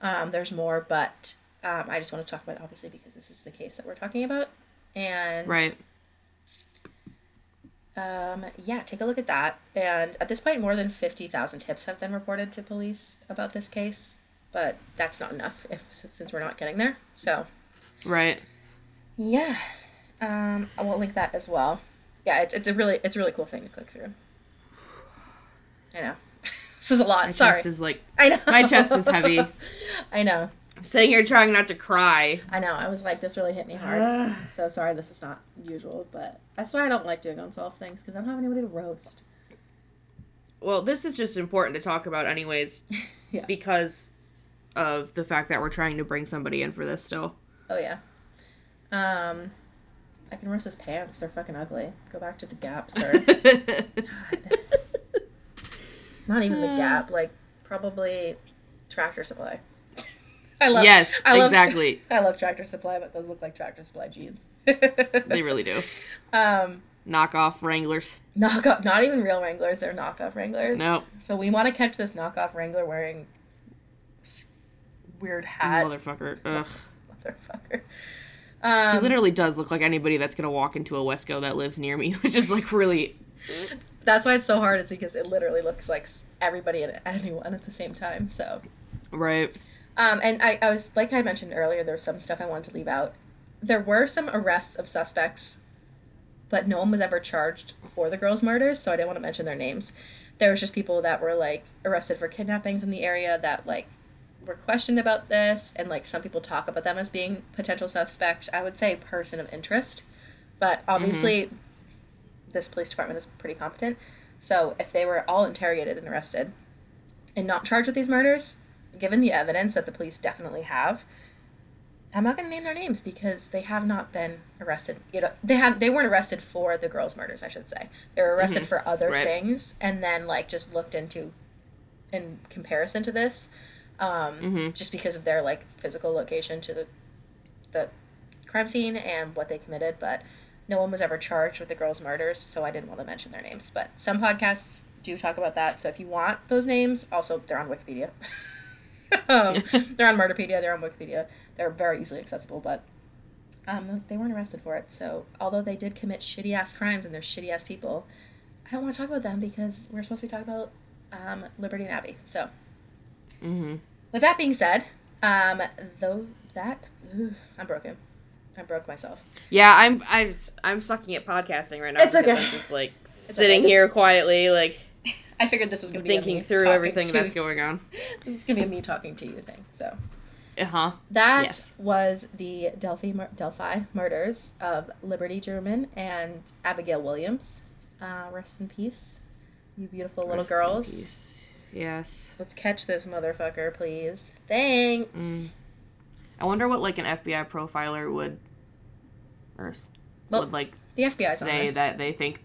A: Um, there's more, but um, I just want to talk about it obviously because this is the case that we're talking about. And
B: Right.
A: Um, yeah, take a look at that. And at this point, more than fifty thousand tips have been reported to police about this case, but that's not enough if since we're not getting there. So
B: Right.
A: Yeah. Um, I will link that as well. Yeah, it's, it's a really it's a really cool thing to click through. I know. this is a lot.
B: My
A: Sorry.
B: chest is like
A: I know.
B: my chest is heavy.
A: I know.
B: Sitting here trying not to cry.
A: I know. I was like, this really hit me hard. so sorry, this is not usual, but that's why I don't like doing unsolved things because I don't have anybody to roast.
B: Well, this is just important to talk about anyways.
A: Yeah.
B: Because of the fact that we're trying to bring somebody in for this still.
A: Oh yeah. Um, I can roast his pants. They're fucking ugly. Go back to the Gap, sir. not even the Gap. Like probably Tractor Supply. I love.
B: yes,
A: I love-
B: exactly.
A: I love Tractor Supply, but those look like Tractor Supply jeans.
B: They really do.
A: um,
B: Knockoff Wranglers.
A: knockoff, not even real Wranglers. They're knockoff Wranglers.
B: Nope.
A: So we want to catch this knockoff Wrangler wearing weird hat,
B: Motherfucker. Ugh.
A: motherfucker.
B: He
A: Um,
B: literally does look like anybody that's gonna walk into a Wesco that lives near me, which is like really.
A: that's why it's so hard. Is because it literally looks like everybody and anyone at the same time. So.
B: Right.
A: Um, and I, I was like I mentioned earlier, there was some stuff I wanted to leave out. There were some arrests of suspects, but no one was ever charged for the girls' murders, so I didn't want to mention their names. There was just people that were like arrested for kidnappings in the area that like were questioned about this, and like some people talk about them as being potential suspects. I would say person of interest, but obviously this police department is pretty competent. So if they were all interrogated and arrested and not charged with these murders, given the evidence that the police definitely have, I'm not going to name their names because they have not been arrested. You know, they have they weren't arrested for the girls' murders, I should say. They were arrested
B: Mhm.
A: for other
B: Right.
A: things, and then like just looked into, in comparison to this, um,
B: Mhm.
A: just because of their like physical location to the, the crime scene and what they committed. But no one was ever charged with the girls' murders, so I didn't want to mention their names. But some podcasts do talk about that. So if you want those names, also they're on Wikipedia. um, they're on Murderpedia. They're on Wikipedia. They're very easily accessible, but um, they weren't arrested for it. So although they did commit shitty ass crimes and they're shitty ass people, I don't want to talk about them because we're supposed to be talking about um, Liberty and Abby. So
B: Mm-hmm.
A: With that being said, um, though that ugh, I'm broken. I broke myself.
B: Yeah, I'm I'm I'm sucking at podcasting right now.
A: It's okay.
B: I'm just like sitting
A: okay.
B: here quietly, like
A: I figured this was gonna be a
B: thinking
A: me
B: through everything
A: to-
B: that's going on.
A: This is gonna be a me talking to you thing. So
B: Uh huh.
A: that
B: Yes.
A: was the Delphi mur- Delphi murders of Liberty German and Abigail Williams. Uh, rest in peace, you beautiful little
B: Rest in
A: girls.
B: peace. Yes.
A: Let's catch this motherfucker, please. Thanks.
B: Mm. I wonder what like an FBI profiler would, or
A: Well,
B: would like
A: The FBI's on
B: say that they think,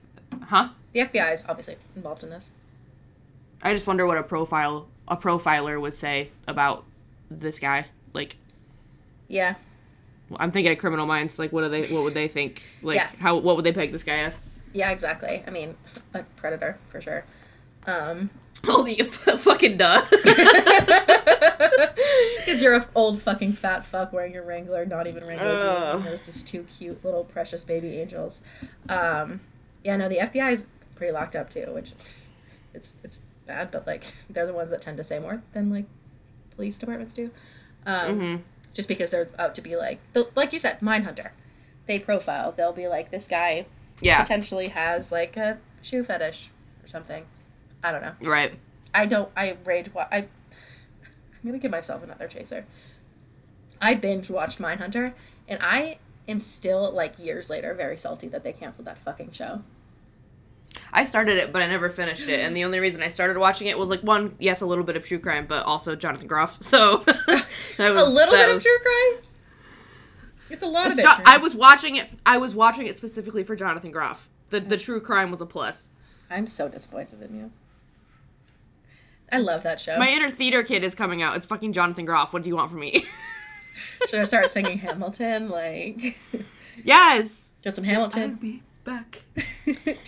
B: huh?
A: The FBI is obviously involved in this.
B: I just wonder what a profile a profiler would say about this guy. Like,
A: Yeah.
B: I'm thinking of Criminal Minds. Like, what do they? What would they think? Like,
A: Yeah.
B: how? What would they peg this guy as?
A: Yeah, exactly. I mean, a predator for sure. Um,
B: Holy fucking duh.
A: because you're a f- old fucking fat fuck wearing your Wrangler, not even Wrangler jeans,
B: Ugh.
A: and there's just two cute little precious baby angels. Um, yeah, no, the FBI is pretty locked up too, which it's it's bad, but like they're the ones that tend to say more than like police departments do. Um,
B: hmm
A: Just because they're out to be like, the- like you said, Mindhunter. They profile. They'll be like, this guy
B: Yeah.
A: potentially has like a shoe fetish or something. I don't know.
B: Right.
A: I don't. I rage. Wa- I. I'm gonna give myself another chaser. I binge watched Mindhunter, and I am still like years later very salty that they canceled that fucking show.
B: I started it, but I never finished it. And the only reason I started watching it was like one, yes, a little bit of true crime, but also Jonathan Groff. So that was
A: a little bit
B: was-
A: of true crime. It's a lot
B: It's
A: of it.
B: Jo-
A: true.
B: I was watching it. I was watching it specifically for Jonathan Groff. The the true crime was a plus.
A: I'm so disappointed in you. I love that show.
B: My inner theater kid is coming out. It's fucking Jonathan Groff. What do you want from me?
A: Should I start singing Hamilton? Like,
B: yes.
A: get some
B: I'll
A: Hamilton.
B: be back.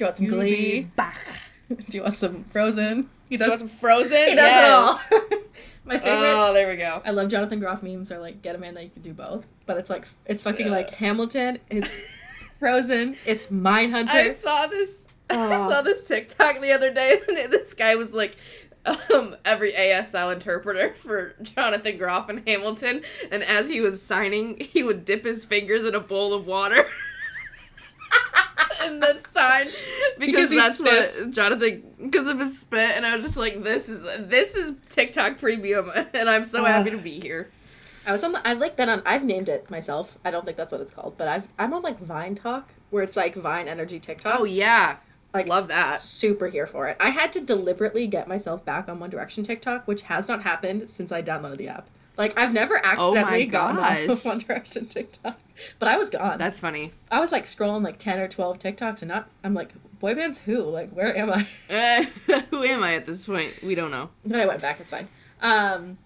A: Do you want some Glee?
B: back.
A: Do you want some Frozen? He
B: You want
A: does.
B: some Frozen?
A: He does it all. My favorite.
B: Oh, there we go.
A: I love Jonathan Groff memes are like get a man that you can do both, but it's like it's fucking like Hamilton, it's Frozen, it's Mindhunter.
B: I saw this. I
A: Oh.
B: saw this TikTok the other day, and this guy was like, um, every ASL interpreter for Jonathan Groff and Hamilton, and as he was signing, he would dip his fingers in a bowl of water. And then sign because,
A: Because
B: that's
A: spits.
B: what Jonathan because of his spit and I was just like this is this is TikTok premium and I'm so
A: Ugh.
B: happy to be here.
A: I was on. The, I've like been on. I've named it myself. I don't think that's what it's called, but I've I'm on like Vine Talk where it's like Vine Energy TikTok.
B: Oh yeah.
A: Like-
B: love that.
A: super here for it. I had to deliberately get myself back on One Direction TikTok, which has not happened since I downloaded the app. Like I've never
B: Oh
A: accidentally gotten off of One Direction TikTok, but I was gone.
B: That's funny.
A: I was like scrolling like ten or twelve TikToks, and not. I'm like, boy bands who? Like, where am I?
B: Uh, who am I at this point? We don't know.
A: But I went back. It's fine. Um,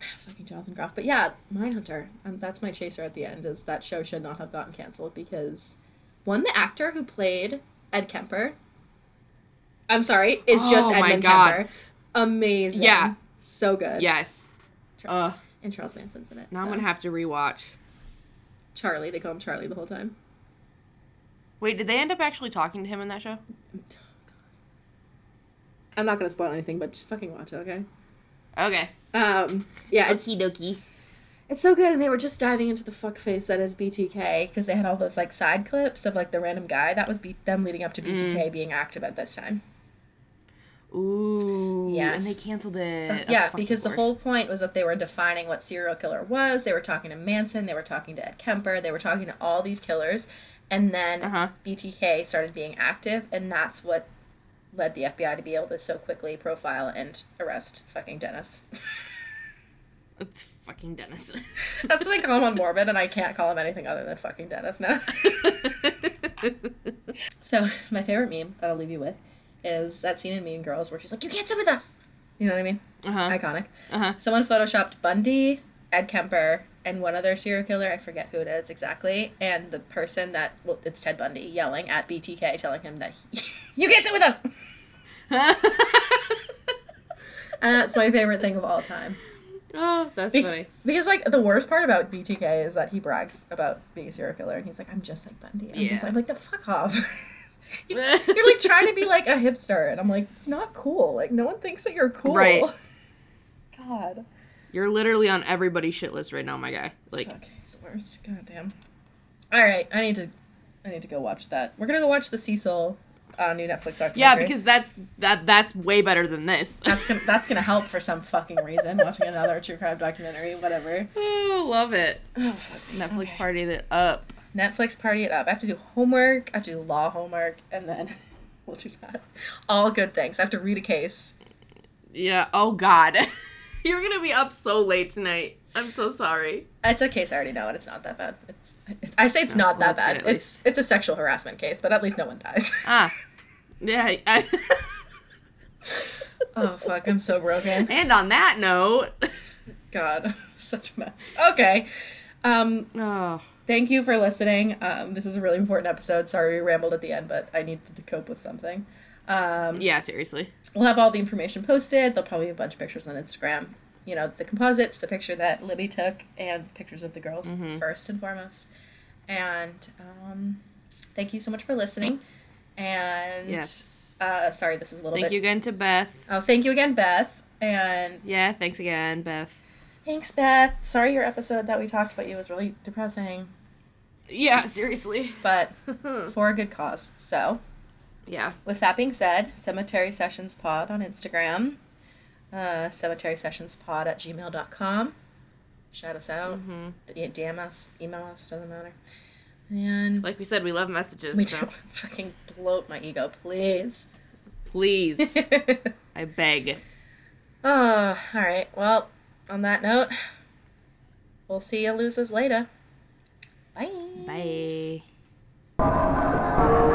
A: fucking Jonathan Groff. But yeah, Mindhunter. Um, that's my chaser at the end. Is that show should not have gotten canceled because one, the actor who played Ed Kemper. I'm sorry, is just
B: Oh my
A: Edmund. Kemper. Amazing.
B: Yeah.
A: So good.
B: Yes. Uh,
A: And Charles Manson's in it.
B: now I'm gonna have to rewatch.
A: Charlie. They call him Charlie the whole time.
B: Wait, did they end up actually talking to him in that show?
A: I'm not gonna spoil anything, but just fucking watch it, okay?
B: Okay.
A: Um, yeah, it's
B: Okie dokie.
A: It's so good, and they were just diving into the fuck face that is BTK because they had all those like side clips of like the random guy that was be- them leading up to BTK being active at this time.
B: Ooh.
A: Yes.
B: And they canceled it. Of
A: yeah, because the
B: course.
A: whole point was that they were defining what serial killer was. They were talking to Manson, they were talking to Ed Kemper, they were talking to all these killers, and then
B: Uh-huh.
A: BTK started being active, and that's what led the FBI to be able to so quickly profile and arrest fucking Dennis.
B: It's fucking Dennis.
A: that's what they call him on Morbid, and I can't call him anything other than fucking Dennis now. So my favorite meme that I'll leave you with is that scene in Mean Girls where she's like, "You can't sit with us." You know what I mean?
B: uh-huh.
A: Iconic.
B: Uh-huh.
A: Someone photoshopped Bundy, Ed Kemper, and one other serial killer. I forget who it is exactly. And the person that well, it's Ted Bundy yelling at BTK, telling him that he, you can't sit with us. And that's my favorite thing of all time.
B: oh, that's
A: Be-
B: funny.
A: Because like the worst part about BTK is that he brags about being a serial killer, and he's like, "I'm just like Bundy." I'm just
B: Yeah.
A: like, like the fuck off. You- you're like trying to be like a hipster, and I'm like, it's not cool. Like no one thinks that you're cool.
B: Right.
A: God.
B: You're literally on everybody's shit list right now, my guy. Like,
A: the worst. God damn. All right, I need to, I need to go watch that. We're gonna go watch the Cecil uh, new Netflix documentary.
B: yeah, because that's that that's way better than this.
A: that's gonna that's gonna help for some fucking reason. Watching another true crime documentary, whatever.
B: oh, love it.
A: Oh.
B: Netflix
A: Okay.
B: party that up.
A: Netflix party it up. I have to do homework. I have to do law homework, and then we'll do that. All good things. I have to read a case.
B: Yeah. Oh God, you're gonna be up so late tonight. I'm so sorry.
A: It's a case I already know, and it's not that bad. It's, it's I say it's
B: Oh,
A: not
B: well,
A: that bad. It's it's a sexual harassment case, but at least no one dies.
B: Ah. Yeah. I,
A: oh fuck, I'm so broken.
B: and on that note.
A: God, such a mess. Okay. Um,
B: Oh.
A: Thank you for listening. Um, this is a really important episode. Sorry we rambled at the end, but I needed to cope with something. Um,
B: Yeah. Seriously.
A: We'll have all the information posted. There'll probably be a bunch of pictures on Instagram. You know, the composites, the picture that Libby took, and pictures of the girls
B: Mhm.
A: first and foremost. And um, thank you so much for listening. And
B: Yes.
A: uh, sorry, this is a little
B: Thank
A: bit.
B: you again to Beth.
A: Oh, thank you again, Beth. And
B: Yeah. Thanks again, Beth.
A: Thanks, Beth. Sorry, your episode that we talked about you was really depressing,
B: Yeah. Seriously.
A: but for a good cause. So,
B: yeah.
A: with that being said, Cemetery Sessions Pod on Instagram, uh, Cemetery Sessions Pod at gmail.com. Shout us out.
B: hmm
A: DM us, email us, doesn't matter. And
B: Like we said, we love messages.
A: we
B: so
A: don't fucking bloat my ego, please.
B: please, I beg.
A: oh, all right. Well, on that note, we'll see you losers later. Bye.
B: Bye.